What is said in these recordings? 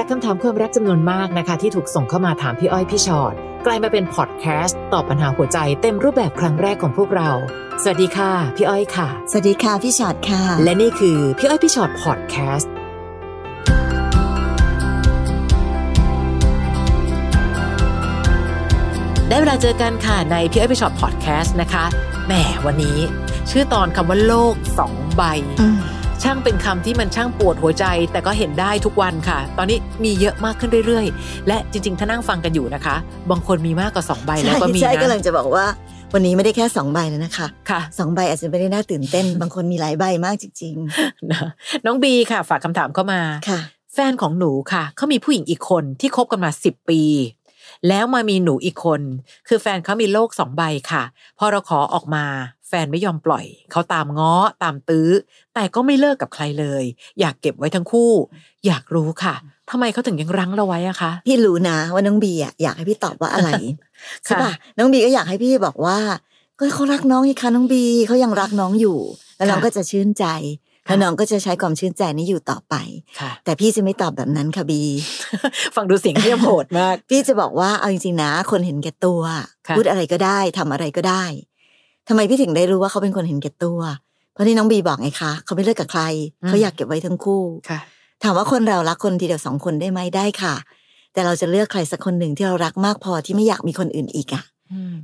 จากคำถามความรักจำนวนมากนะคะ ที่ถูกส่งเข้ามาถามพี่อ้อยพี่ชอ็อตกลายมาเป็นพอดแคสต์ตอบปัญหาหัวใจเต็มรูปแบบครั้งแรกของพวกเรา สวัสดีค่ะ พี่อ้อยค่ะ สวัสดีค่ะพี่ฉอดค่ะ และนี่คือพี่อ้อยพี่ชอ็อตพอดแคสต์ได้เวลาเจอกันค่ะในพี่อ้อยพี่ชอ็อตพอดแคสต์นะคะแหมวันนี้ ชื่อตอนคำว่าโลกสองใบอืม ช่างเป็นคำที่มันช่างปวดหัวใจ แต่ก็เห็นได้ทุกวันค่ะ ตอนนี้มีเยอะมากขึ้นเรื่อยๆ และจริงๆ ถ้านั่งฟังกันอยู่นะคะ บางคนมีมากกว่า2ใบแล้วใช่ก็มีใช่นะกำลังจะบอกว่า วันนี้ไม่ได้แค่สองใบแล้วนะคะค่ะสองใบอาจจะไม่ได้น่าตื่นเต้น บางคนมีหลายใบมากจริงนะน้องบีค่ะ ฝากคำถามเข้ามาๆค่ะ แฟนของหนูค่ะเขามีผู้หญิงอีกคนที่คบกันมา10ปี แล้วมามีหนูอีกคน คือแฟนเขามีโลกสองใบค่ะ พอเราขอออกมา แฟนไม่ยอมปล่อย เขาตามง้อตามตื้อ แต่ก็ไม่เลิกกับใครเลย อยากเก็บไว้ทั้งคู่ อยากรู้ค่ะทำไมเขาถึงยังรั้งเราไว้อะคะ พี่รู้นะว่าน้องบีอะอยากให้พี่ตอบว่าอะไรใช่ค่ะป่ะน้องบีก็อยากให้พี่บอกว่า ก็เขารักน้องนี่คะน้องบีเขายังรักน้องอยู่ แล้วน้องก็จะชื่นใจ แล้วน้องก็จะใช้ความชื่นใจนี้อยู่ต่อไปค่ะแต่พี่จะไม่ตอบแบบนั้นค่ะบี ฟังดูเสียงเรียบโหดมาก พี่จะบอกว่าเอาจริงๆนะ คนเห็นแก่ตัวค่ะพูดอะไรก็ได้ทำอะไรก็ได้ทำไมพี่ถึงได้รู้ว่าเขาเป็นคนเห็นแก่ตัว เพราะที่น้องบีบอกไงคะ เขาไม่เลิกกับใคร เขาอยากเก็บไว้ทั้งคู่ค่ะถามว่าคนเรารักคนทีเดียวสองคนได้ไหมได้ค่ะ แต่เราจะเลือกใครสักคนหนึ่งที่เรารักมากพอที่ไม่อยากมีคนอื่นอีกอะ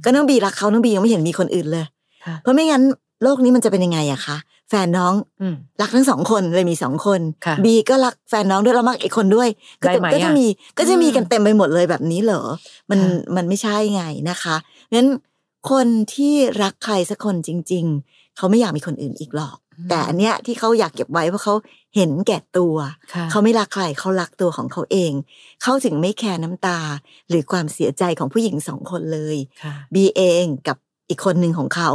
ก็น้องบีรักเขาน้องบียังไม่เห็นมีคนอื่นเลยค่ะเพราะไม่งั้นโลกนี้มันจะเป็นยังไงอะคะ แฟนน้องอืมรักทั้งสองคนเลยมีสองคนค่ะบีก็รักแฟนน้องด้วยแล้วมักอีกคนด้วย ก็ได้จะไหมก็จะอะมีก็จะมีอืมกันเต็มไปหมดเลยแบบนี้เหรอ มันค่ะมันไม่ใช่ไงนะคะงั้นคนที่รักใครสักคนจริง ๆ เขาไม่อยากมีคนอื่นอีกหรอก แต่อันเนี้ยที่เขาอยากเก็บไว้เพราะเขาเห็นแก่ตัวค่ะเขาไม่รักใครเขารักตัวของเขาเอง เขาถึงไม่แคร์น้ำตา หรือความเสียใจของผู้หญิงสองคนเลยค่ะบีเองกับอีกคนหนึ่งของเขา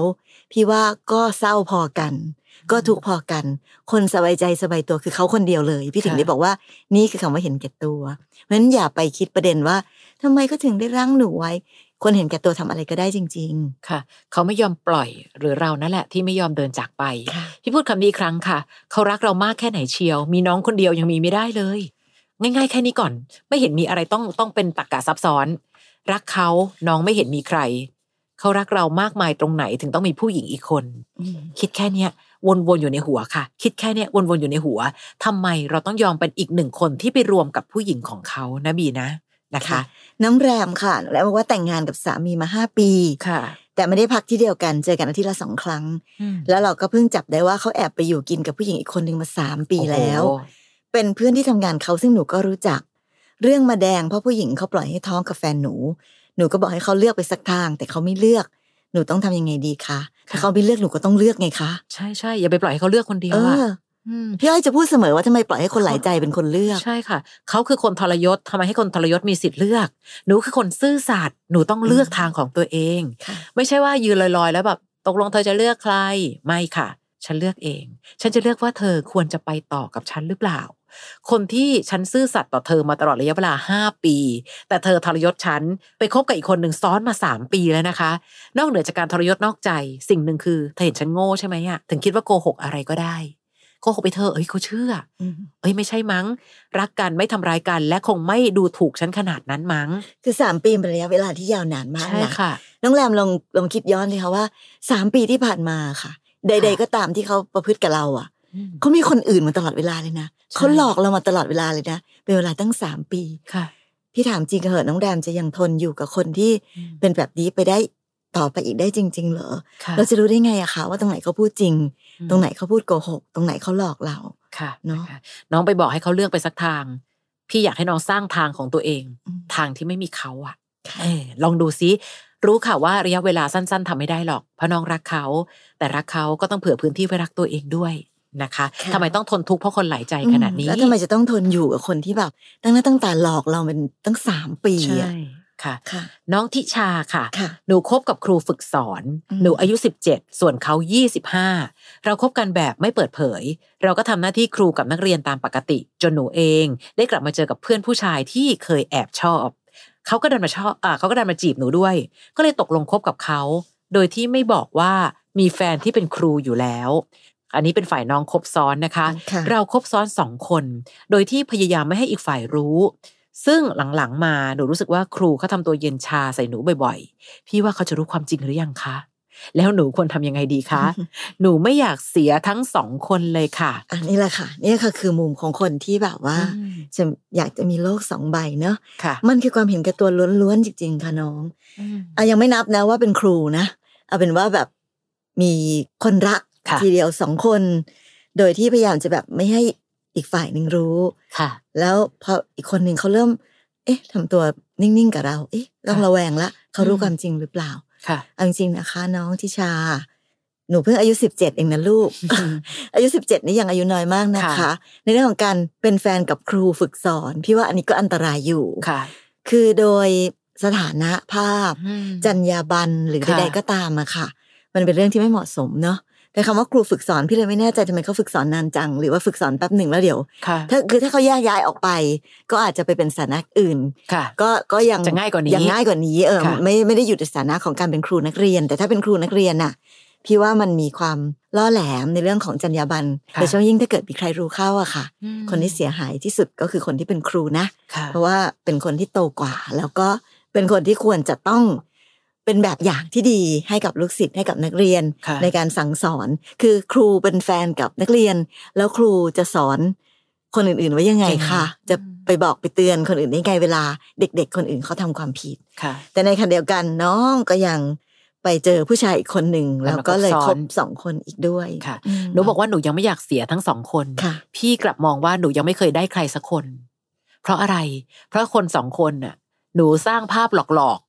พี่ว่าก็เศร้าพอกัน ก็ทุกข์พอกัน คนสบายใจสบายตัวคือเขาคนเดียวเลย พี่ถึงค่ะได้บอกว่านี่คือคำว่าเห็นแก่ตัว เพราะฉะนั้นอย่าไปคิดประเด็นว่าทำไมก็ถึงได้รั้งหนูไว้ คนเห็นแก่ตัวทำอะไรก็ได้จริงค่ะ เขาไม่ยอมปล่อยหรือเรานั่นแหละ ที่ไม่ยอมเดินจากไปๆค่ะพี่พูดคำนี้อีกครั้งค่ะ เขารักเรามากแค่ไหนเชียว มีน้องคนเดียวยังมีไม่ได้เลย ง่าย ๆ แค่นี้ก่อน ไม่เห็นมีอะไรต้องต้องเป็นตรกกะซับซ้อน รักเขาน้องไม่เห็นมีใคร เขารักเรามากมายตรงไหนถึงต้องมีผู้หญิงอีกคน คิดแค่เนี้ย วนๆอยู่ในหัวค่ะ คิดแค่เนี้ยวนๆอยู่ในหัวทำไมเราต้องยอมเป็นอีกหนึ่งคนที่ไปรวมกับผู้หญิงของเขานะบีนะนะคะ น้ำแรมค่ะแล้วบอกว่าแต่งงานกับสามีมาห้าปีค่ะ แต่ไม่ได้พักที่เดียวกันเจอกันอาทิตย์ละสองครั้ง แล้วเราก็เพิ่งจับได้ว่าเขาแอบไปอยู่กินกับผู้หญิงอีกคนหนึ่งมาสามปีแล้วโอ้โหเป็นเพื่อนที่ทำงานเขาซึ่งหนูก็รู้จัก เรื่องมาแดงเพราะผู้หญิงเขาปล่อยให้ท้องกับแฟนหนู หนูก็บอกให้เขาเลือกไปสักทาง แต่เขาไม่เลือก หนูต้องทำยังไงดีคะถ้าเขาไม่เลือกหนูก็ต้องเลือกไงคะ ใช่ใช่อย่าไปปล่อยให้เขาเลือกคนเดียวเออะอมพี่อ้อยจะพูดเสมอว่าทำไมปล่อยให้คนหลายใจเป็นคนเลือก ใช่ค่ะ เขาคือคนทรยศทำไมให้คนทรยศมีสิทธิ์เลือก หนูคือคนซื่อสัตย์หนูต้องเลือกทางของตัวเองค่ะไม่ใช่ว่ายืนลอยๆ แล้วแบบตกลงเธอจะเลือกใครไม่ค่ะ ฉันเลือกเอง ฉันจะเลือกว่าเธอควรจะไปต่อกับฉันหรือเปล่า คนที่ฉันซื่อสัตย์ต่อเธอมาตลอดระยะเวลาห้าปี แต่เธอทรยศฉันไปคบกับอีกคนหนึ่งซ้อนมาสามปีแล้วนะคะ นอกเหนือจากการทรยศนอกใจ สิ่งหนึ่งคือเธอเห็นฉันโง่ใช่ไหมอะถึงคิดว่าโกหกอะไรก็ได้โกหกไปเธอะเอ้ยเขาเชื่ออืมเอ้ยไม่ใช่มั้ง รักกันไม่ทำร้ายกัน และคงไม่ดูถูกฉันขนาดนั้นมั้ง คือสามปีเป็นระยะเวลาที่ยาวนานมากใช่นะค่ะ น้องแรมลองลองคิดย้อนเลยค่ะว่าสามปีที่ผ่านมาค่ะ ใด ๆ ก็ตามที่เขาประพฤติกับเราอะ เขามีคนอื่นมาตลอดเวลาเลยนะใช่เขาหลอกเรามาตลอดเวลาเลยนะเป็นเวลาตั้งสามปีค่ะ พี่ถามจริงเหอะน้องแดมจะยังทนอยู่กับคนที่อืมเป็นแบบนี้ไปได้ต่อไปอีกได้จริง ๆ เหรอค่ะเราจะรู้ได้ไงอะคะว่าตรงไหนเขาพูดจริงอืมตรงไหนเขาพูดโกหก ตรงไหนเขาหลอกเราค่ะเนอะคน้องไปบอกให้เขาเลือกไปสักทาง พี่อยากให้น้องสร้างทางของตัวเองอืมทางที่ไม่มีเขาอะเออลองดูซิรู้ค่ะว่าระยะเวลาสั้น ๆทำไม่ได้หรอกเพราะน้องรักเขา แต่รักเขาก็ต้องเผื่อพื้นที่ไว้รักตัวเองด้วย นะคะค่ะทำไมต้องทนทุกข์เพราะคนหลายใจขนาดนี้ แล้วทำไมจะต้องทนอยู่กับคนที่แบบ ตั้งหน้าตั้งตาหลอกเราเป็นตั้งสามปีใช่อะค่ะค่ะ น้องทิชาค่ะค่ะ หนูคบกับครูฝึกสอนอืมหนูอายุ 17 ส่วนเขา 25 เราคบกันแบบไม่เปิดเผย เราก็ทำหน้าที่ครูกับนักเรียนตามปกติ จนหนูเอง ได้กลับมาเจอกับเพื่อนผู้ชายที่เคยแอบชอบ เขาก็ดันมาชอบอ่าเขาก็ดันมาจีบหนูด้วย ก็เลยตกลงคบกับเขา โดยที่ไม่บอกว่ามีแฟนที่เป็นครูอยู่แล้ว อันนี้เป็นฝ่ายน้องคบซ้อนนะคะค่ะเราคบซ้อนสองคน โดยที่พยายามไม่ให้อีกฝ่ายรู้ ซึ่งหลังๆมาหนูรู้สึกว่าครูเขาทำตัวเย็นชาใส่หนูบ่อยๆ พี่ว่าเขาจะรู้ความจริงหรือยังคะ แล้วหนูควรทำยังไงดีคะ หนูไม่อยากเสียทั้งสองคนเลยค่ะ อันนี้แหละค่ะ นี่ค่ะคือมุมของคนที่แบบว่าอืมจะอยากจะมีโลกสองใบเนอะค่ะมันคือความเห็นแก่ตัวล้วนๆจริงๆค่ะน้องอืมอะยังไม่นับนะว่าเป็นครูนะเอาเป็นว่าแบบมีคนรักค่ะ ทีเดียวสองคน โดยที่พยายามจะแบบไม่ให้อีกฝ่ายหนึ่งรู้ค่ะ แล้วพออีกคนหนึ่งเขาเริ่ม เอ๊ะทำตัวนิ่งๆกับเรา เอ๊ะต้องค่ะระแวงละเขารู้อืมความจริงหรือเปล่าค่ะเอาจริงๆนะคะ น้องทิชา หนูเพิ่งอายุสิบเจ็ดเองนะลูก อายุสิบเจ็ดนี่ยังอายุน้อยมากนะคะค่ะในเรื่องของการเป็นแฟนกับครูฝึกสอน พี่ว่าอันนี้ก็อันตรายอยู่ค่ะ คือโดยสถานะภาพอืมจรรยาบรรณหรือค่ะใดๆก็ตามอะค่ะ มันเป็นเรื่องที่ไม่เหมาะสมเนาะ แต่คำว่าครูฝึกสอนพี่เลยไม่แน่ใจทำไมเขาฝึกสอนนานจัง หรือว่าฝึกสอนแป๊บหนึ่งแล้วเดี๋ยวค่ะถ้าคือถ้าเขาแยกย้ายออกไป ก็อาจจะไปเป็นสถานะอื่นค่ะก็ก็ยังจะง่ายกว่านี้ยังง่ายกว่านี้เออค่ะไม่ไม่ได้อยู่ในสถานะของการเป็นครูนักเรียน แต่ถ้าเป็นครูนักเรียนน่ะ พี่ว่ามันมีความล่อแหลมในเรื่องของจรรยาบรรณค่ะโดยเฉพาะยิ่งถ้าเกิดมีใครรู้เข้าอะค่ะอืมคนที่เสียหายที่สุดก็คือคนที่เป็นครูนะค่ะเพราะว่าเป็นคนที่โตกว่า แล้วก็เป็นคนที่ควรจะต้อง เป็นแบบอย่างที่ดีให้กับลูกศิษย์ให้กับนักเรียนค่ะในการสั่งสอน คือครูเป็นแฟนกับนักเรียน แล้วครูจะสอนคนอื่นๆไว้ยังไงเก่งคะจะไปบอกไปเตือนคนอื่นได้ไงเวลา เด็ก ๆ คนอื่นเขาทำความผิดค่ะ แต่ในขณะเดียวกันน้องก็ยังไปเจอผู้ชายอีกคนหนึ่งแล้แล้ววมาก็เลยคบคซ้อนบสองคนอีกด้วยค่ะอืมหนูบอกว่าหนูยังไม่อยากเสียทั้งสองคนค่ะพี่กลับมองว่าหนูยังไม่เคยได้ใครสักคน เพราะอะไร เพราะคนสองคนน่ะ หนูสร้างภาพหลอกๆ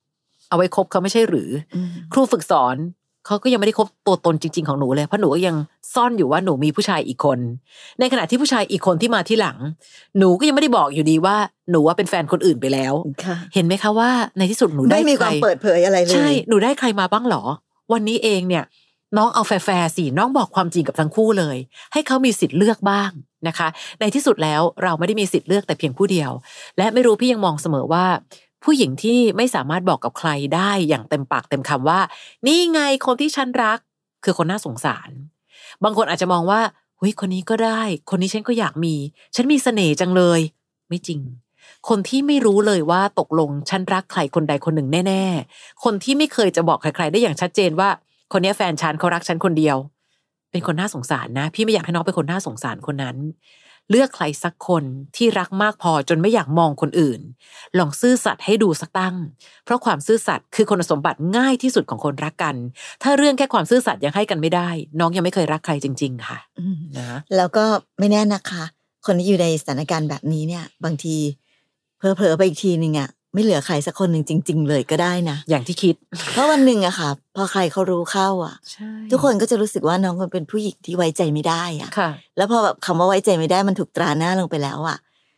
เอาไว้คบเขาไม่ใช่หรืออืมครูฝึกสอนเขาก็ยังไม่ได้คบตัวตนจริง ๆของหนูเลยเพราะหนูก็ยังซ่อนอยู่ว่าหนูมีผู้ชายอีกคน ในขณะที่ผู้ชายอีกคนที่มาที่หลัง หนูก็ยังไม่ได้บอกอยู่ดีว่าหนูว่าเป็นแฟนคนอื่นไปแล้วค่ะเห็นไหมคะว่าในที่สุดหนูได้ไม่มีใคครวามเปิดเผยอะไรเลยใช่หนูได้ใครมาบ้างเหรอ วันนี้เองเนี่ย น้องเอาแฟร์ๆสิน้องบอกความจริงกับทั้งคู่เลย ให้เขามีสิทธิ์เลือกบ้างนะคะ ในที่สุดแล้วเราไม่ได้มีสิทธิ์เลือกแต่เพียงผู้เดียว และไม่รู้พี่ยังมองเสมอว่า ผู้หญิงที่ไม่สามารถบอกกับใครได้อย่างเต็มปากเต็มคำว่า นี่ไงคนที่ฉันรัก คือคนน่าสงสาร บางคนอาจจะมองว่าเฮ้ยคนนี้ก็ได้ คนนี้ฉันก็อยากมี ฉันมีเสน่ห์จังเลย ไม่จริง คนที่ไม่รู้เลยว่าตกลงฉันรักใครคนใดคนหนึ่งแน่ ๆ คนที่ไม่เคยจะบอกใคร ๆ ได้อย่างชัดเจนว่า คนนี้แฟนฉันเขารักฉันคนเดียว เป็นคนน่าสงสารนะ พี่ไม่อยากให้น้องเป็นคนน่าสงสารคนนั้น เลือกใครสักคนที่รักมากพอจนไม่อยากมองคนอื่น ลองซื่อสัตย์ให้ดูสักตั้ง เพราะความซื่อสัตย์คือคุณสมบัติง่ายที่สุดของคนรักกัน ถ้าเรื่องแค่ความซื่อสัตย์ยังให้กันไม่ได้ น้องยังไม่เคยรักใครจริง ๆ ค่ะอืมนะแล้วก็ไม่แน่นะคะ คนที่อยู่ในสถานการณ์แบบนี้เนี่ย บางทีเพลอๆไปอีกทีหนึ่งอะ ไม่เหลือใครสักคนหนึ่งจริง ๆ เลยก็ได้นะอย่างที่คิด เพราะวันหนึ่งอะค่ะ พอใครเขารู้เข้าอะใช่ทุกคนก็จะรู้สึกว่าน้องคนเป็นผู้หญิงที่ไว้ใจไม่ได้อะค่ะแล้วพอแบบคำว่าไว้ใจไม่ได้มันถูกตราหน้าลงไปแล้วอะ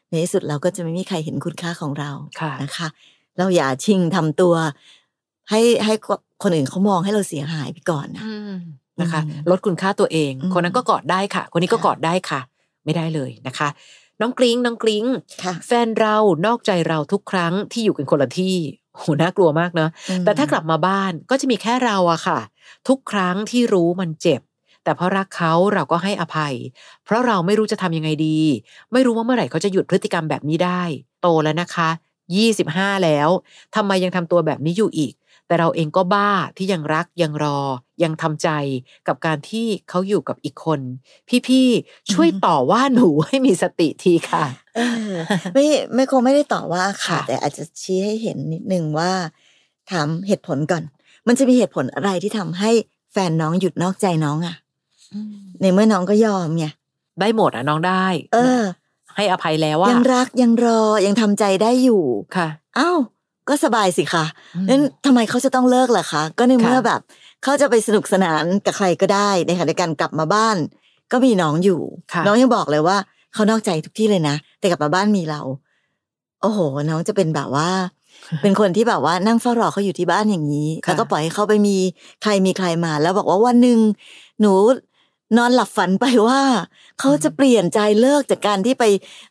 ในที่สุดเราก็จะไม่มีใครเห็นคุณค่าของเราค่ะนะคะ เราอย่าชิงทำตัว ให้ให้คนอื่นเขามองให้เราเสียหายไปก่อนนะอืมนะคะอืมลดคุณค่าตัวเองอืมคนนั้นก็กอดได้ค่ะ คนนี้ก็ค่ะกอดได้ค่ะ ไม่ได้เลยนะคะ น้องกลิ้งน้องกลิ้งค่ะแฟนเรานอกใจเราทุกครั้งที่อยู่กันคนละที่โหน่ากลัวมากเนอะอืมแต่ถ้ากลับมาบ้านก็จะมีแค่เราอะค่ะ ทุกครั้งที่รู้มันเจ็บ แต่เพราะรักเขาเราก็ให้อภัย เพราะเราไม่รู้จะทำยังไงดี ไม่รู้ว่าเมื่อไหร่เขาจะหยุดพฤติกรรมแบบนี้ได้ โตแล้วนะคะยี่สิบห้าแล้วทำไมยังทำตัวแบบนี้อยู่อีก แต่เราเองก็บ้าที่ยังรักยังรอ ยังทำใจกับการที่เขาอยู่กับอีกคน พี่ๆช่วยต่อว่าหนูให้มีสติทีค่ะเออไม่ไม่คงไม่ได้ต่อว่าค่ะค่ะ แต่อาจจะชี้ให้เห็นนิดนึงว่าถามเหตุผลก่อน มันจะมีเหตุผลอะไรที่ทำให้แฟนน้องหยุดนอกใจน้องอะในเมื่อน้องก็ยอมไงได้หมดอะน้องได้ เออ ให้อภัยแล้วว่ายังรักยังรอยังทำใจได้อยู่ค่ะ อ้าว ก็สบายสิคะอืมนั้นทำไมเขาจะต้องเลิกล่ะคะ ก็ในเมื่อค่ะแบบเขาจะไปสนุกสนานกับใครก็ได้ในขณะเดียวกันกลับมาบ้าน ก็มีน้องอยู่ค่ะน้องยังบอกเลยว่าเขานอกใจทุกที่เลยนะ แต่กลับมาบ้านมีเรา โอ้โห น้องจะเป็นแบบว่า เป็นคนที่แบบว่านั่งเฝ้ารอเขาอยู่ที่บ้านอย่างนี้ค่ะแล้วก็ปล่อยให้เขาไปมีใครมีใครมา แล้วบอกว่าวันหนึ่งหนูนอนหลับฝันไปว่า เขาจะเปลี่ยนใจเลิกจากการที่ไป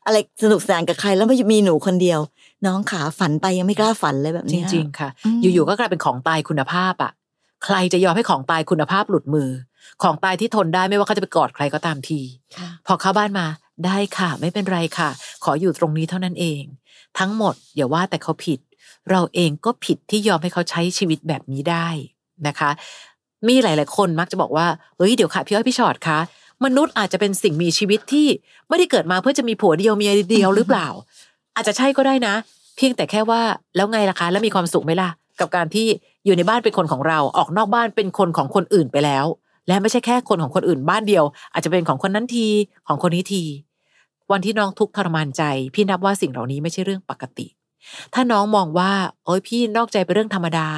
อะไรสนุกสนานกับใครแล้วมามีหนูคนเดียว น้องขาฝันไปยังไม่กล้าฝันเลยแบบจเนี้ยริง ๆ ค่ะอืมอยู่ๆก็กลายเป็นของตายคุณภาพอะ ใครจะยอมให้ของตายคุณภาพหลุดมือ ของตายที่ทนได้ไม่ว่าเขาจะไปกอดใครก็ตามทีค่ะพอเข้าบ้านมาได้ค่ะ ไม่เป็นไรค่ะ ขออยู่ตรงนี้เท่านั้นเอง ทั้งหมดอย่าว่าแต่เขาผิด เราเองก็ผิดที่ยอมให้เขาใช้ชีวิตแบบนี้ได้นะคะ มีหลาย ๆ คนมักจะบอกว่าเฮ้ยเดี๋ยวค่ะพี่อ้อยพี่ชอดคะมนุษย์อาจจะเป็นสิ่งมีชีวิตที่ไม่ได้เกิดมาเพื่อจะมีผัวเดียวเมียเดียวหรือเปล่า อาจจะใช่ก็ได้นะ เพียงแต่แค่ว่าแล้วไงล่ะคะ แล้วมีความสุขไหมล่ะ กับการที่อยู่ในบ้านเป็นคนของเราออกนอกบ้านเป็นคนของคนอื่นไปแล้ว และไม่ใช่แค่คนของคนอื่นบ้านเดียว อาจจะเป็นของคนนั้นทีของคนนี้ที วันที่น้องทุกข์ทรมานใจ พี่นับว่าสิ่งเหล่านี้ไม่ใช่เรื่องปกติ ถ้าน้องมองว่าโอ้ยพี่นอกใจเป็นเรื่องธรรมดา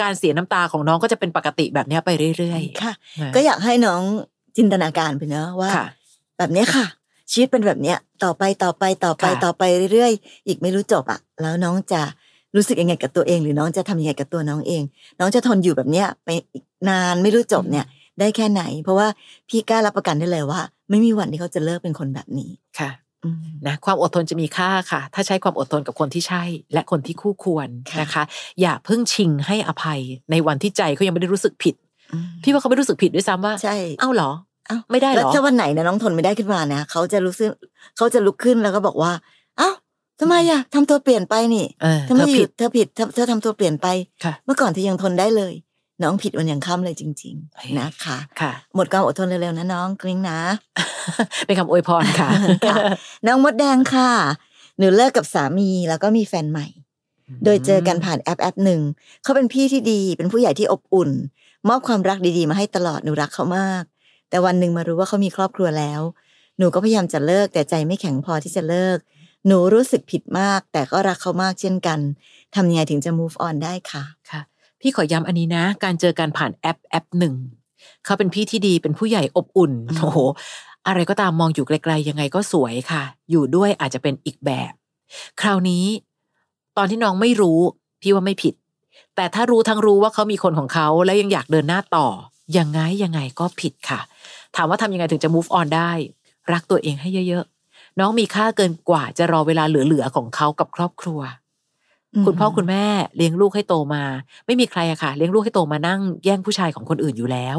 การเสียน้ำตาของน้องก็จะเป็นปกติแบบเนี้ยไปเรื่อยค่ะๆนะก็อยากให้น้องจินตนาการไปเนอะว่าค่ะแบบเนี้ยค่ะ ชีวิตเป็นแบบเนี้ยต่อไปต่อไปต่อไปค่ะต่อไปเรื่อยๆ อีกไม่รู้จบอะ แล้วน้องจะรู้สึกยังไงกับตัวเอง หรือน้องจะทำยังไงกับตัวน้องเอง น้องจะทนอยู่แบบเนี้ยไปอีกนานไม่รู้จบเนี่ย ได้แค่ไหน เพราะว่าพี่กล้ารับประกันได้เลยว่า ไม่มีวันที่เขาจะเลิกเป็นคนแบบนี้ค่ะอืมนะความอดทนจะมีค่าค่ะ ถ้าใช้ความอดทนกับคนที่ใช่ และคนที่คู่ควรค่ะนะคะ อย่าเพิ่งชิงให้อภัยในวันที่ใจเขายังไม่ได้รู้สึกผิดอืมพี่ว่าเขาไม่รู้สึกผิดด้วยซ้ำว่าใช่เอ้าเหรอเอ้าไม่ได้เหรแล้วอถ้าวันไหนนะน้องทนไม่ได้ขึ้นมานะเขาจะรู้สึกเขาจะลุกขึ้นแล้วก็บอกว่าเอ้าทำไมอะทำตัวเปลี่ยนไปนี่เออทำไมเธออผิยู่ดเธอผิดเธอเธอทำตัวเปลี่ยนไปค่ะเมื่อก่อนเธอยังทนได้เลย น้องผิดวันยังค่ำเลยจริงเฮ้ยๆนะคะค่ะ หมดความอดทนเร็วๆนะน้องกริ้งนะ เป็นคำอวยพรค่ะค่ะ น้องมดแดงค่ะ หนูเลิกกับสามีแล้วก็มีแฟนใหม่ โดยเจอกันผ่านแอปแอปหนึ่ง เขาเป็นพี่ที่ดี เป็นผู้ใหญ่ที่อบอุ่น มอบความรักดีๆ มาให้ตลอด หนูรักเขามาก แต่วันหนึ่งมารู้ว่าเขามีครอบครัวแล้ว หนูก็พยายามจะเลิกแต่ใจไม่แข็งพอที่จะเลิก หนูรู้สึกผิดมาก แต่ก็รักเขามากเช่นกันทำยังไงถึงจะ move on ได้ค่ะค่ะ พี่ขอย้ำอันนี้นะ การเจอกันผ่านแอปแอปหนึ่งเขาเป็นพี่ที่ดีเป็นผู้ใหญ่อบอุ่นอืมโอ้โหอะไรก็ตามมองอยู่ไกลๆยังไงก็สวยค่ะ อยู่ด้วยอาจจะเป็นอีกแบบ คราวนี้ ตอนที่น้องไม่รู้ พี่ว่าไม่ผิด แต่ถ้ารู้ทั้งรู้ว่าเขามีคนของเขาแล้วยังอยากเดินหน้าต่อยังไงยังไงก็ผิดค่ะ ถามว่าทำยังไงถึงจะ move on ได้ รักตัวเองให้เยอะๆ น้องมีค่าเกินกว่าจะรอเวลาเหลือๆของเขากับครอบครัว คุณพ่อคุณแม่เลี้ยงลูกให้โตมา ไม่มีใครอะค่ะ เลี้ยงลูกให้โตมานั่งแย่งผู้ชายของคนอื่นอยู่แล้ว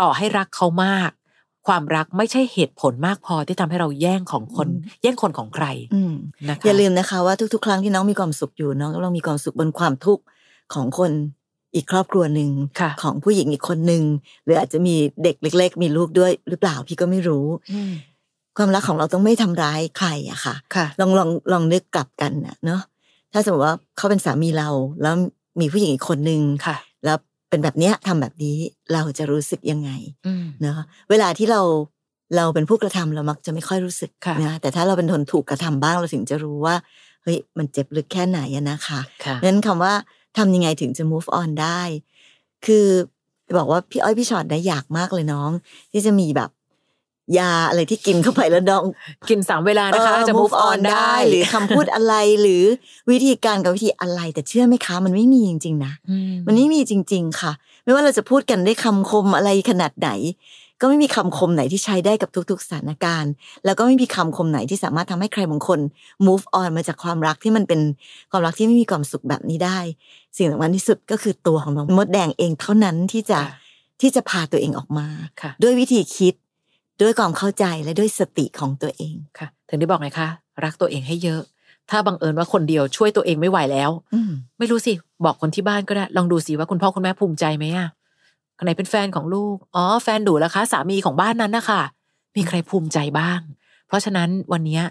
ต่อให้รักเขามาก ความรักไม่ใช่เหตุผลมากพอที่ทำให้เราแย่งของคนอืมแย่งคนของใครอืมนะคะอย่าลืมนะคะว่าทุกๆ ครั้งที่น้องมีความสุขอยู่น้องกำลังมีความสุขบนความทุกข์ของคน อีกครอบครัวหนึ่งค่ะของผู้หญิงอีกคนหนึ่งหรืออาจจะมีเด็กเล็ก ๆ มีลูกด้วยหรือเปล่าพี่ก็ไม่รู้อืมความรักของเราต้องไม่ทำร้ายใครอะค่ะค่ะ ลองลองลองนึกกลับกันนะเนาะถ้าสมมติว่าเขาเป็นสามีเรา แล้วมีผู้หญิงอีกคนหนึ่งค่ะ แล้วเป็นแบบเนี้ยทำแบบนี้เราจะรู้สึกยังไงอืมเนาะเวลาที่เราเราเป็นผู้กระทำเรามักจะไม่ค่อยรู้สึกค่ะนะแต่ถ้าเราเป็นคนถูกกระทำบ้างเราถึงจะรู้ว่าเฮ้ยมันเจ็บลึกแค่ไหนอะนะคะค่ะนั้นคำว่า ทำยังไงถึงจะ move on ได้ คือบอกว่าพี่อ้อยพี่ชอตนะอยากมากเลยน้อง ที่จะมีแบบยาอะไรที่กินเข้าไปแล้วน้อง กินสามเวลานะคะเออจะ move on ได้ หรือคำพูดอะไรหรือวิธีการกับวิธีอะไร แต่เชื่อไหมคะ มันไม่มีจริง ๆ นะอืมันไม่มีจริง ๆ ค่ะ ไม่ว่าเราจะพูดกันด้วยคำคมอะไรขนาดไหน ก็ไม่มีคำคมไหนที่ใช้ได้กับทุกๆสถานการณ์ แล้วก็ไม่มีคำคมไหนที่สามารถทำให้ใครบางคน move on มาจากความรักที่มันเป็นความรักที่ไม่มีความสุขแบบนี้ได้ สิ่งสำคัญที่สุดก็คือตัวของน้องมดแดงเองเท่านั้นที่จะค่ะที่จะพาตัวเองออกมาค่ะด้วยวิธีคิด ด้วยความเข้าใจและด้วยสติของตัวเองค่ะ ถึงได้บอกไงคะรักตัวเองให้เยอะ ถ้าบังเอิญว่าคนเดียวช่วยตัวเองไม่ไหวแล้วอืมไม่รู้สิบอกคนที่บ้านก็ได้ ลองดูสิว่าคุณพ่อคุณแม่ภูมิใจไหมอะ คนไหนเป็นแฟนของลูก อ๋อ แฟนดูแล้วคะ สามีของบ้านนั้นนะคะมีใครภูมิใจบ้าง เพราะฉะนั้นวันเนี้ย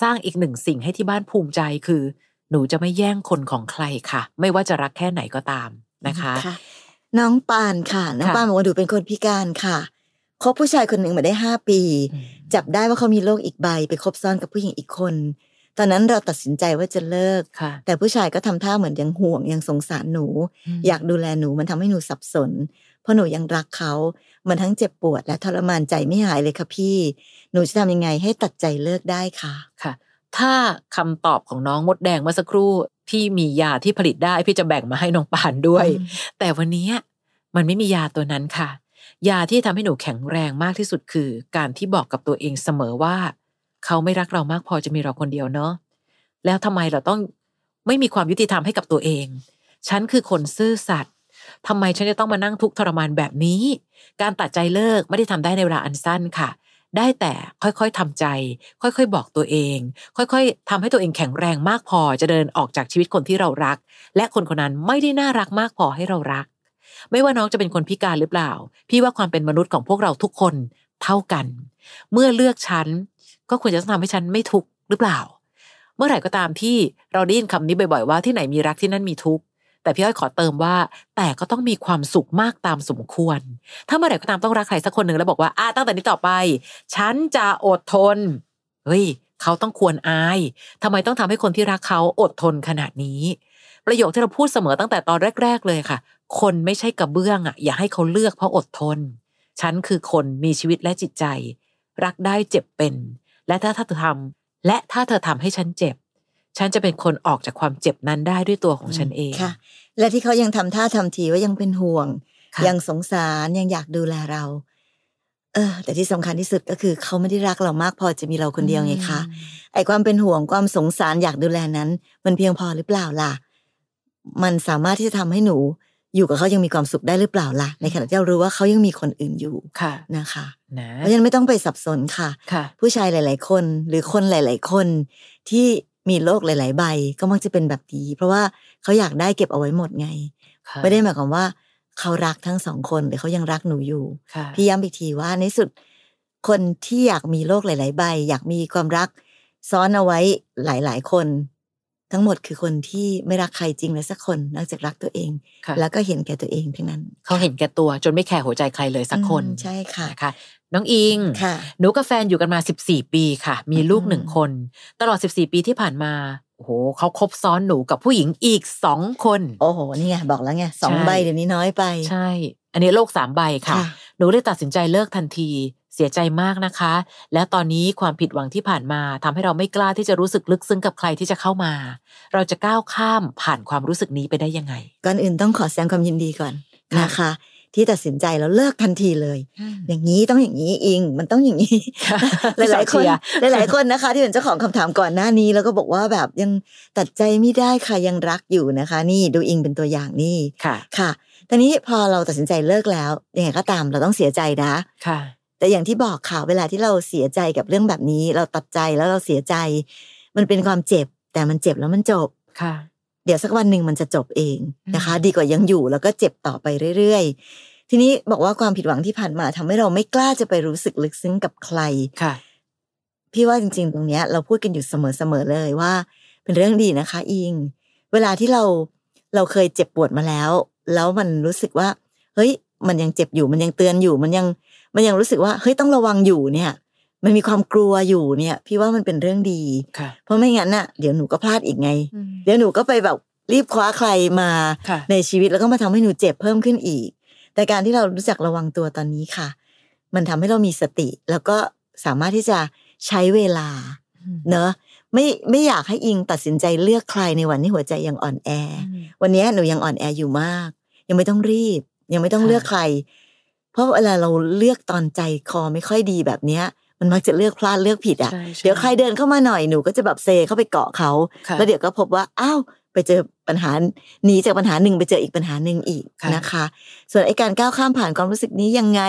สร้างอีกหนึ่งสิ่งให้ที่บ้านภูมิใจคือ หนูจะไม่แย่งคนของใครค่ะ ไม่ว่าจะรักแค่ไหนก็ตามนะคะน้องปานค่ะ น้องค่ะปานบอกว่าดูเป็นคนพิการค่ะคบผู้ชายคนหนึ่งมาได้ห้าปีอืมจับได้ว่าเขามีโรคอีกใบ ไปคบซ้อนกับผู้หญิงอีกคน ตอนนั้นเราตัดสินใจว่าจะเลิกค่ะแต่ผู้ชายก็ทำท่าเหมือนยังห่วงยังสงสารหนูมอยากดูแลหนูมันทำให้หนูสับสนเพ ราะหนูยังรักเขา มันทั้งเจ็บปวดและทรมานใจไม่หายเลยค่ะพี่ หนูจะทำยังไงให้ตัดใจเลิกได้ค่ะค่ะ ถ้าคำตอบของน้องมดแดงเมื่อสักครู่พี่มียาที่ผลิตได้พี่จะแบ่งมาให้น้องปานด้วยอืมแต่วันนี้มันไม่มียาตัวนั้นค่ะ ยาที่ทำให้หนูแข็งแรงมากที่สุดคือ การที่บอกกับตัวเองเสมอว่า เขาไม่รักเรามากพอจะมีเราคนเดียวเนาะแล้วทำไมเราต้องไม่มีความยุติธรรมให้กับตัวเอง ฉันคือคนซื่อสัตย์ ทำไมฉันจะต้องมานั่งทุกข์ทรมานแบบนี้ การตัดใจเลิกไม่ได้ทำได้ในเวลาอันสั้นค่ะ ได้แต่ค่อยๆทำใจ ค่อยๆบอกตัวเอง ค่อยๆทำให้ตัวเองแข็งแรงมากพอจะเดินออกจากชีวิตคนที่เรารัก และคนคนนั้นไม่ได้น่ารักมากพอให้เรารัก ไม่ว่าน้องจะเป็นคนพิการหรือเปล่า พี่ว่าความเป็นมนุษย์ของพวกเราทุกคนเท่ากัน เมื่อเลือกฉันก็ควรจะทำให้ฉันไม่ทุกข์หรือเปล่า เมื่อไหร่ก็ตามที่เราได้ยินคำนี้บ่อยๆว่าที่ไหนมีรักที่นั่นมีทุกข์ แต่พี่อ้อยขอเติมว่า แต่ก็ต้องมีความสุขมากตามสมควร ถ้าเมื่อไหร่ก็ตามต้องรักใครสักคนหนึ่งแล้วบอกว่าอ่าตั้งแต่นี้ต่อไป ฉันจะอดทนเฮ้ยเขาต้องควรอายทำไมต้องทำให้คนที่รักเขาอดทนขนาดนี้ ประโยคที่เราพูดเสมอตั้งแต่ตอนแรก ๆ เลยค่ะ คนไม่ใช่กระเบื้องอะ อย่าให้เขาเลือกเพราะอดทน ฉันคือคนมีชีวิตและจิตใจ รักได้เจ็บเป็น และถ้าถ้าเธอทำและถ้าเธอทำให้ฉันเจ็บ ฉันจะเป็นคนออกจากความเจ็บนั้นได้ด้วยตัวของฉันเองค่ะ และที่เขายังทำท่าทำทีว่ายังเป็นห่วงค่ะยังสงสารยังอยากดูแลเรา เออ แต่ที่สำคัญที่สุดก็คือ เขาไม่ได้รักเรามากพอจะมีเราคนเดียวไงคะไอ้ความเป็นห่วงความสงสารอยากดูแลนั้น มันเพียงพอหรือเปล่าล่ะ มันสามารถที่จะทำให้หนู อยู่กับเขายังมีความสุขได้หรือเปล่าล่ะ ในขณะที่เรารู้ว่าเขายังมีคนอื่นอยู่ค่ะนะคะนะเพราะฉะนั้นไม่ต้องไปสับสนค่ะค่ะผู้ชายหลาย ๆ คน หรือคนหลาย ๆ คนที่ มีโรคหลาย ๆ ใบก็มักจะเป็นแบบนี้เพราะว่าเขาอยากได้เก็บเอาไว้หมดไงค่ะไม่ได้หมายความว่าเขารักทั้งสองคนหรือเขายังรักหนูอยู่ค่ะพี่ย้ำอีกทีว่าในสุด คนที่อยากมีโลกหลาย ๆ ใบ อยากมีความรัก ซ้อนเอาไว้หลาย ๆ คน ทั้งหมดคือคนที่ไม่รักใครจริงเลยสักคนนอกจากรักตัวเองค่ะแล้วก็เห็นแก่ตัวเองทั้งนั้น เขาเห็นแก่ตัวจนไม่แคร์หัวใจใครเลยสักคนอืมใช่ค่ะนะคะน้องอิงค่ะหนูกับแฟนอยู่กันมา 14 ปีค่ะ มีลูกอืมหนึ่งคน ตลอด 14 ปีที่ผ่านมาโอ้โหเขาคบซ้อนหนูกับผู้หญิงอีกสองคน โอ้โหนี่ไงบอกแล้วไงสองใช่ใบเดี๋ยวนี้น้อยไป ใช่ อันนี้โลกสามใบค่ะค่ะหนูเลยตัดสินใจเลิกทันทีเสียใจมากนะคะ และตอนนี้ความผิดหวังที่ผ่านมาทำให้เราไม่กล้าที่จะรู้สึกลึกซึ้งกับใครที่จะเข้ามา เราจะก้าวข้ามผ่านความรู้สึกนี้ไปได้ยังไง ก่อนอื่นต้องขอแสดงความยินดีก่อนค่ะนะคะ ที่ตัดสินใจแล้วเลิกทันทีเลย อย่างนี้ต้องอย่างนี้อิงมันต้องอย่างนี้หลายๆคนหลายๆคนนะคะ ที่เป็นเจ้าของคำถามก่อนหน้านี้ แล้วก็บอกว่าแบบยังตัดใจไม่ได้ค่ะยังรักอยู่นะคะ นี่ดูอิงเป็นตัวอย่างนี่ค่ะค่ะตอนนี้พอเราตัดสินใจเลิกแล้วยังไงก็ตามเราต้องเสียใจนะค่ะ แต่อย่างที่บอกค่ะเวลาที่เราเสียใจกับเรื่องแบบนี้ เราตัดใจแล้วเราเสียใจ มันเป็นความเจ็บ แต่มันเจ็บแล้วมันจบค่ะ เดี๋ยวสักวันหนึ่งมันจะจบเองนะคะอืมดีกว่ายังอยู่แล้วก็เจ็บต่อไปเรื่อยๆ ทีนี้บอกว่าความผิดหวังที่ผ่านมาทำให้เราไม่กล้าจะไปรู้สึกลึกซึ้งกับใครค่ะ พี่ว่าจริง ๆ ตรงเนี้ย เราพูดกันอยู่เสมอๆเลยว่า เป็นเรื่องดีนะคะ อิง เวลาที่เราเราเคยเจ็บปวดมาแล้ว แล้วมันรู้สึกว่า เฮ้ย มันยังเจ็บอยู่มันยังเตือนอยู่มันยัง มันยังรู้สึกว่าเฮ้ยต้องระวังอยู่เนี่ย มันมีความกลัวอยู่เนี่ย พี่ว่ามันเป็นเรื่องดีค่ะเพราะไม่งั้นน่ะเดี๋ยวหนูก็พลาดอีกไงอืมเดี๋ยวหนูก็ไปแบบรีบคว้าใครมาค่ะในชีวิตแล้วก็มาทำให้หนูเจ็บเพิ่มขึ้นอีก แต่การที่เรารู้จักระวังตัวตอนนี้ค่ะ มันทำให้เรามีสติ แล้วก็สามารถที่จะใช้เวลา เนอะไม่ไม่อยากให้อิงตัดสินใจเลือกใครในวันที่หัวใจยังอ่อนแอ วันนี้หนูยังอ่อนแออยู่มาก ยังไม่ต้องรีบ ยังไม่ต้องค่ะเลือกใคร เพราะเวลาเราเลือกตอนใจคอไม่ค่อยดีแบบเนี้ย มันมักจะเลือกพลาดเลือกผิดอะใช่ใช่เดี๋ยวใครเดินเข้ามาหน่อยหนูก็จะแบบเซเข้าไปเกาะเขาค่ะแล้วเดี๋ยวก็พบว่าอ้าวไปเจอปัญหาหนีจากปัญหาหนึ่งไปเจออีกปัญหาหนึ่งอีกค่ะนะคะ ส่วนไอ้การก้าวข้ามผ่านความรู้สึกนี้ยังไง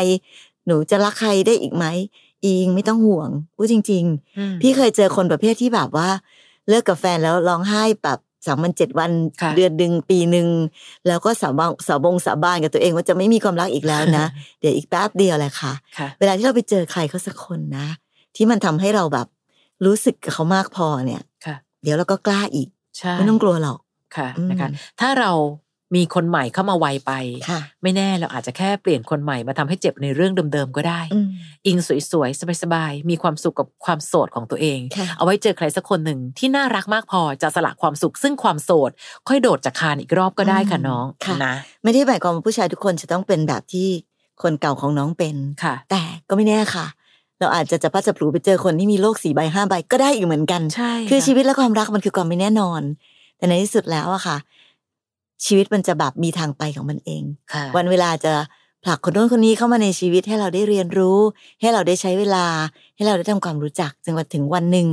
หนูจะรักใครได้อีกไหมอิงไม่ต้องห่วงพูดจริงๆอืมพี่เคยเจอคนประเภทที่แบบว่า เลิกกับแฟนแล้วร้องไห้แบบ สามวันเจ็ดวันค่ะเดือนหนึ่งปีหนึ่งแล้วก็สาบานสาบงสาบานกับตัวเองว่าจะไม่มีความรักอีกแล้วนะ เดี๋ยวอีกแป๊บเดียวแหละค่ะค่ะเวลาที่เราไปเจอใครเขาสักคนนะ ที่มันทำให้เราแบบรู้สึกกับเขามากพอเนี่ยค่ะเดี๋ยวเราก็กล้าอีกใช่ไม่ต้องกลัวหรอกค่ะอืมนะคะถ้าเรา มีคนใหม่เข้ามาไวไปค่ะไม่แน่เราอาจจะแค่เปลี่ยนคนใหม่มาทำให้เจ็บในเรื่องเดิมๆก็ได้อืมอิงสวยๆสบายๆมีความสุขกับความโสดของตัวเองค่ะเอาไว้เจอใครสักคนหนึ่งที่น่ารักมากพอจะสละความสุข ซึ่งความโสด ค่อยโดดจากคานอีกรอบก็ได้ค่ะอืมน้องค่ะนะไม่ได้หมายความว่าผู้ชายทุกคนจะต้องเป็นแบบที่คนเก่าของน้องเป็นค่ะ แต่ก็ไม่แน่ค่ะ เราอาจจะจะพัดจะปลูไปเจอคนที่มีโรคสี่ใบห้าใบก็ได้อีกเหมือนกันใช่คือชีวิตและความรักมันคือความไม่แน่นอน แต่ในที่สุดแล้วอะค่ะ ชีวิตมันจะแบบมีทางไปของมันเองค่ะวันเวลาจะผลักคนโน้นคนนี้เข้ามาในชีวิตให้เราได้เรียนรู้ ให้เราได้ใช้เวลา ให้เราได้ทำความรู้จักจนกว่าถึงวันหนึ่ง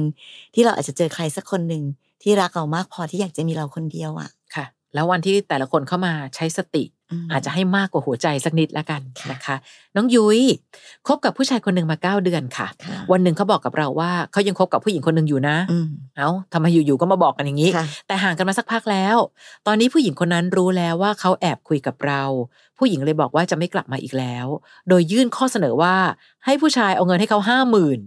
ที่เราอาจจะเจอใครสักคนหนึ่งที่รักเรามากพอที่อยากจะมีเราคนเดียวอะค่ะ แล้ววันที่แต่ละคนเข้ามาใช้สติม อาจจะให้มากกว่าหัวใจสักนิดละกันค่ะนะคะ น้องยุ้ยคบกับผู้ชายคนหนึ่งมาเก้าเดือนค่ะค่ะ วันหนึ่งเขาบอกกับเราว่าเขายังคบกับผู้หญิงคนหนึ่งอยู่นะอืมเอ้าทำไมอยู่ๆก็มาบอกกันอย่างนี้ค่ะแต่ห่างกันมาสักพักแล้ว ตอนนี้ผู้หญิงคนนั้นรู้แล้วว่าเขาแอบคุยกับเรา ผู้หญิงเลยบอกว่าจะไม่กลับมาอีกแล้ว โดยยื่นข้อเสนอว่าให้ผู้ชายเอาเงินให้เขาห้าหมื่น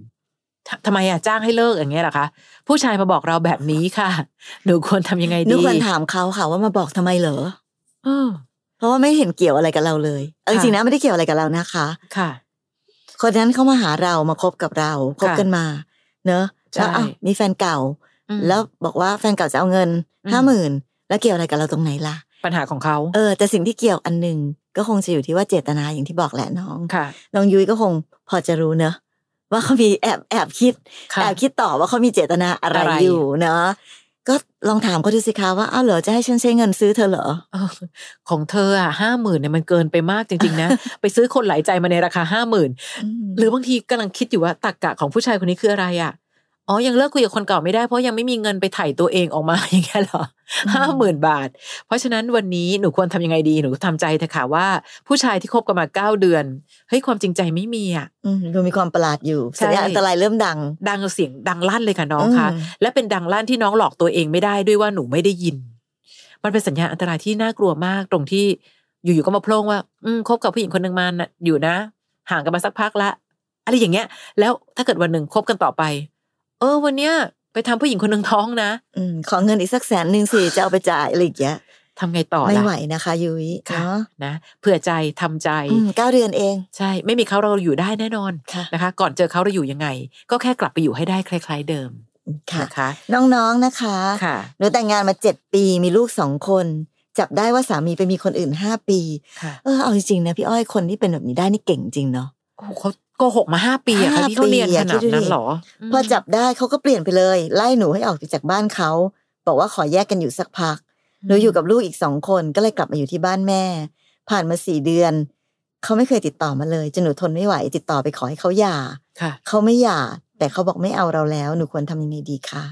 ทำไมอะจ้างให้เลิกอย่างเงี้ยเหรอคะ ผู้ชายมาบอกเราแบบนี้ค่ะ หนูควรทำยังไงหนูดีควรถามเขาค่ะว่ามาบอกทำไมเหรอเออ เพราะว่าไม่เห็นเกี่ยวอะไรกับเราเลยเอาจค่ะริงๆนะไม่ได้เกี่ยวอะไรกับเรานะคะค่ะ คนนั้นเขามาหาเรามาคบกับเราคบกันมา เนอะใช่แล้วอ้าวมีแฟนเก่าอืมแล้วบอกว่าแฟนเก่าจะเอาเงินอืมห้าหมื่นแล้วเกี่ยวอะไรกับเราตรงไหนล่ะ ปัญหาของเขาเออแต่สิ่งที่เกี่ยวอันหนึ่งก็คงจะอยู่ที่ว่าเจตนาอย่างที่บอกแหละน้องค่ะน้องยุ้ยก็คงพอจะรู้เนอะว่าเขามีแอบแอบคิดค่ะแอบคิดต่อว่าเขามีเจตนาอะไรอะไรอยู่เนอะ ก็ลองถามเขาดูสิคะว่าอ้าวเหรอจะให้ฉันใช้เงินซื้อเธอเหรอเออของเธออะห้าหมื่นเนี่ยมันเกินไปมากจริง ๆ นะ ไปซื้อคนหลายใจมาในราคาห้าหมื่นหรือบางทีกำลังคิดอยู่ว่าตักกะของผู้ชายคนนี้คืออะไรอะ อ๋อ ยังเลิกคุยกับคนเก่าไม่ได้เพราะยังไม่มีเงินไปไถ่ตัวเองออกมาอย่างเงี้ยเหรออืมห้าหมื่นบาท เพราะฉะนั้นวันนี้หนูควรทำยังไงดีหนูทำใจเถอะค่ะว่า ผู้ชายที่คบกันมาเก้าเดือนเฮ้ยความจริงใจไม่มีอะอืมดูมีความประหลาดอยู่ใช่สัญญาณอันตรายเริ่มดัง ดังเสียงดังลั่นเลยค่ะน้องคะอืมและเป็นดังลั่นที่น้องหลอกตัวเองไม่ได้ด้วยว่าหนูไม่ได้ยิน มันเป็นสัญญาณอันตรายที่น่ากลัวมากตรงที่อยู่ๆก็มาโพล่งว่า อืมคบกับผู้หญิงคนหนึ่งมาน่ะอยู่นะ ห่างกันมาสักพักละอะไรอย่างเงี้ย แล้วถ้าเกิดวันหนึ่งคบกันต่อไป เออวันเนี้ยไปทำผู้หญิงคนหนึ่งท้องนะ อืมขอเงินอีกสักแสนหนึ่งสิจะเอาไปจ่ายอะไรอย่างเงี้ยทำไงต่อไม่ล่ะไหวนะคะยุ้ยค่ะเนาะนะเผื่อใจทำใจอืมเก้าเดือนเอง ใช่ ไม่มีเขาเราอยู่ได้แน่นอนค่ะนะคะ ก่อนเจอเขาเราอยู่ยังไง ก็แค่กลับไปอยู่ให้ได้คล้าย ๆ เดิมค่ะนะคะน้องๆนะคะค่ะหนูแต่งงานมาเจ็ดปีมีลูกสองคน จับได้ว่าสามีไปมีคนอื่นห้าปีค่ะเออเอาจริงๆนะพี่อ้อยคนที่เป็นแบบนี้ได้นี่เก่งจริงเนาะโอ้โห เขาโกหกมาห้าปีอะค่ะห้าที่เขาเรียนปีขอะนาดคิดดูดินั้นเหรอ พอจับได้เขาก็เปลี่ยนไปเลย ไล่หนูให้ออกไปจากบ้านเขาบอกว่าขอแยกกันอยู่สักพักหนูอยู่กับลูกอีกสองคนก็เลยกลับมาอยู่ที่บ้านแม่ ผ่านมาสี่เดือนเขาไม่เคยติดต่อมาเลยจนหนูทนไม่ไหว ติดต่อไปขอให้เขาหย่าค่ะเขาไม่หย่า แต่เขาบอกไม่เอาเราแล้ว หนูควรทำยังไงดีคะ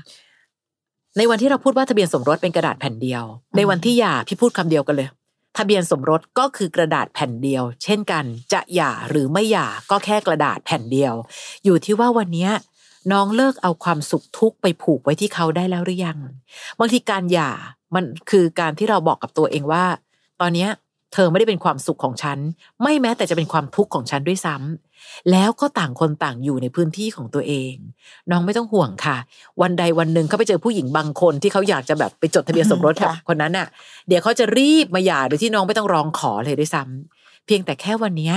ในวันที่เราพูดว่าทะเบียนสมรสเป็นกระดาษแผ่นเดียว ในวันที่หย่าพี่พูดคำเดียวกันเลย ทะเบียนสมรสก็คือกระดาษแผ่นเดียว เช่นกัน จะหย่าหรือไม่หย่าก็แค่กระดาษแผ่นเดียว อยู่ที่ว่าวันนี้น้องเลิกเอาความสุขทุกข์ไปผูกไว้ที่เขาได้แล้วหรือยัง บางทีการหย่ามันคือการที่เราบอกกับตัวเองว่า ตอนนี้ เธอไม่ได้เป็นความสุขของฉัน ไม่แม้แต่จะเป็นความทุกข์ของฉันด้วยซ้ำแล้วก็ต่างคนต่างอยู่ในพื้นที่ของตัวเอง น้องไม่ต้องห่วงค่ะ วันใดวันหนึ่งเขาไปเจอผู้หญิงบางคนที่เขาอยากจะแบบไปจดทะเบียนสมรสกับค่ะคนนั้นน่ะ เดี๋ยวเขาจะรีบมาหย่าโดยที่น้องไม่ต้องร้องขอเลยด้วยซ้ำเพียงแต่แค่วันเนี้ย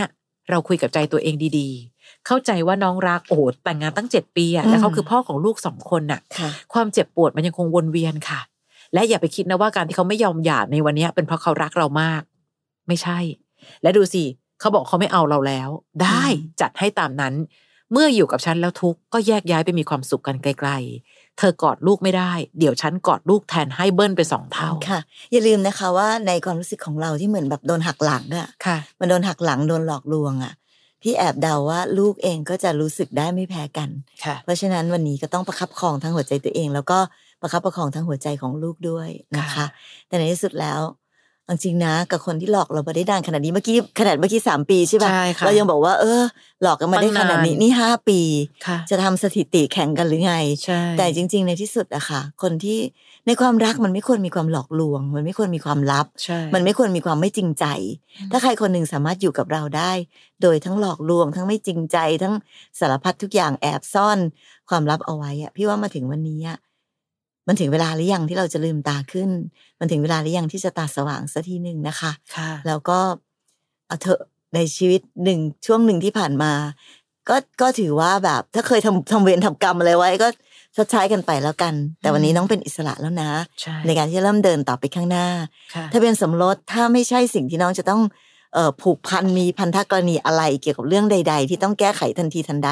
เราคุยกับใจตัวเองดีๆ เข้าใจว่าน้องรักโอ้โหแต่งงานตั้งเจ็ดปีอะแล้วเขาคือพ่อของลูกสองคนน่ะค่ะ ความเจ็บปวดมันยังคงวนเวียนค่ะ และอย่าไปคิดนะว่าการที่เขาไม่ยอมหย่าในวันเนี้ยเป็นเพราะเขารักเรามาก ไม่ใช่ และดูสิเขาบอกเขาไม่เอาเราแล้ว ได้อืมจัดให้ตามนั้น เมื่ออยู่กับฉันแล้วทุกข์ก็แยกย้ายไปมีความสุขกันไกลๆเธอกอดลูกไม่ได้ เดี๋ยวฉันกอดลูกแทนให้เบิ้ลไปสองเท่าค่ะ อย่าลืมนะคะว่าในความรู้สึกของเราที่เหมือนแบบโดนหักหลังอะค่ะ มันโดนหักหลังโดนหลอกลวงอะพี่แอบเดาว่าลูกเองก็จะรู้สึกได้ไม่แพ้กันค่ะ เพราะฉะนั้นวันนี้ก็ต้องประคับประคองทั้งหัวใจตัวเอง แล้วก็ประคับประคองทั้งหัวใจของลูกด้วยนะคะค่ะแต่ในที่สุดแล้วเอา จริงนะกับคนที่หลอกเรามาได้นานขนาดนี้เมื่อกี้ขนาดเมื่อกี้สามปีใช่ปะใช่ค่ะเรายังบอกว่า เออ หลอกกันมาได้ขนาดนี้ตั้งนานนี่ห้าปีค่ะจะทำสถิติแข่งกันหรือไงใช่แต่จริง ๆ ในที่สุดอะค่ะ คนที่ในความรักมันไม่ควรมีความหลอกลวง มันไม่ควรมีความลับใช่มันไม่ควรมีความไม่จริงใจอืมถ้าใครคนหนึ่งสามารถอยู่กับเราได้ โดยทั้งหลอกลวง ทั้งไม่จริงใจ ทั้งสารพัดทุกอย่างแอบซ่อน ความลับเอาไว้อะพี่ว่ามาถึงวันนี้อะ มันถึงเวลาหรือยังที่เราจะลืมตาขึ้น มันถึงเวลาหรือยังที่จะตาสว่างสักทีหนึ่งนะคะค่ะแล้วก็เอาเถอะในชีวิตหนึ่งช่วงหนึ่งที่ผ่านมา ก็ก็ถือว่าแบบ ถ้าเคยทำทำเวรทำกรรมอะไรไว้ก็ชดใช้กันไปแล้วกัน แต่วันนี้อืมน้องเป็นอิสระแล้วนะใช่ในการที่จะเริ่มเดินต่อไปข้างหน้าค่ะทะเบียนสมรสถ้าไม่ใช่สิ่งที่น้องจะต้องเอ่อผูกพันมีพันธกรณีอะไรเกี่ยวกับเรื่องใด ๆ ที่ต้องแก้ไขทันทีทันใด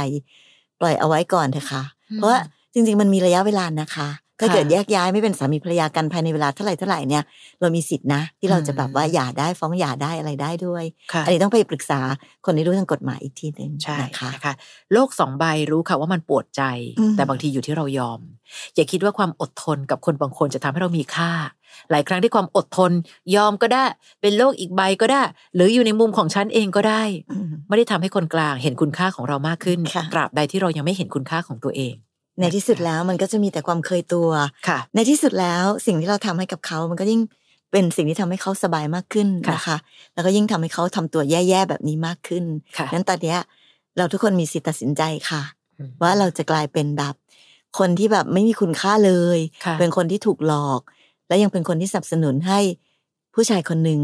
ปล่อยเอาไว้ก่อนเถอะค่ะอืมเพราะว่าจริง ๆ มันมีระยะเวลานะคะ ถ้าค่ะเกิดแยกย้ายไม่เป็นสามีภรรยากันภายในเวลาเท่าไหร่เท่าไหร่เนี่ย เรามีสิทธินะ ที่เราจะแบบว่าหย่าได้ฟ้องหย่าได้อะไรได้ด้วยค่ะอันนี้ต้องไปปรึกษาคนที่รู้ทางกฎหมายอีกทีหนึ่งใช่นะคะนะคะโลกสองใบรู้ค่ะว่ามันปวดใจอืมแต่บางทีอยู่ที่เรายอม อย่าคิดว่าความอดทนกับคนบางคนจะทำให้เรามีค่า หลายครั้งที่ความอดทน ยอมก็ได้ เป็นโลกอีกใบก็ได้ หรืออยู่ในมุมของฉันเองก็ได้อืมไม่ได้ทำให้คนกลางเห็นคุณค่าของเรามากขึ้นค่ะตราบใดที่เรายังไม่เห็นคุณค่าของตัวเอง ในที่สุดแล้วมันก็จะมีแต่ความเคยตัวค่ะ ในที่สุดแล้วสิ่งที่เราทำให้กับเขามันก็ยิ่งเป็นสิ่งที่ทำให้เขาสบายมากขึ้นค่ะนะคะ แล้วก็ยิ่งทำให้เขาทำตัวแย่ๆแบบนี้มากขึ้นค่ะนั้นตอนเนี้ยเราทุกคนมีสิทธิ์ตัดสินใจค่ะอืมว่าเราจะกลายเป็นแบบ คนที่แบบไม่มีคุณค่าเลยค่ะเป็นคนที่ถูกหลอก และยังเป็นคนที่สนับสนุนให้ผู้ชายคนหนึ่ง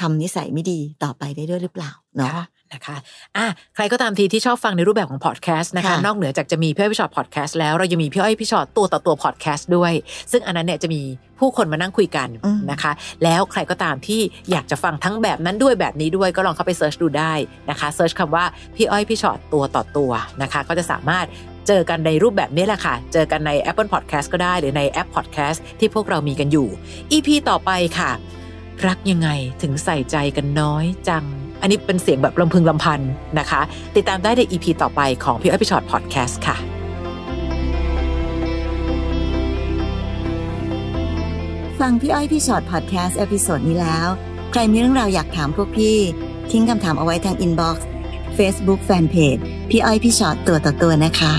ทำนิสัยไม่ดีต่อไปได้ด้วยหรือเปล่าเนาะค่ะ นะคะอะใครก็ตามทีที่ชอบฟังในรูปแบบของพอดแคสต์นะคะค่ะนอกเหนือจากจะมีพี่อ้อยพี่ชอตพอดแคสต์แล้วเรายังมีพี่อ้อยพี่ชอตตัวต่อตัวพอดแคสต์ด้วย ซึ่งอันนั้นเนี่ยจะมีผู้คนมานั่งคุยกันอืมนะคะ แล้วใครก็ตามที่อยากจะฟังทั้งแบบนั้นด้วยแบบนี้ด้วยก็ลองเข้าไป search ดูได้นะคะ search คำว่าพี่อ้อยพี่ฉอดตัวต่อตัวนะคะ ก็จะสามารถเจอกันในรูปแบบนี้แหละค่ะ เจอกันใน Apple Podcast ก็ได้หรือในแอป Podcast ที่พวกเรามีกันอยู่ EP ต่อไปค่ะ รักยังไงถึงใส่ใจกันน้อยจัง อันนี้เป็นเสียงแบบลำพึงลำพันนะคะ ติดตามได้ใน EP ต่อไปของพี่อ้อยพี่ฉอดพอดแคสต์ค่ะฟังพี่อ้อยพี่ฉอดพอดแคสต์ episode นี้แล้ว ใครมีเรื่องราวอยากถามพวกพี่ ทิ้งคำถามเอาไว้ทาง inbox เฟซบุ๊กแฟนเพจพี่อ้อยพี่ฉอดตัวต่อตัวนะคะ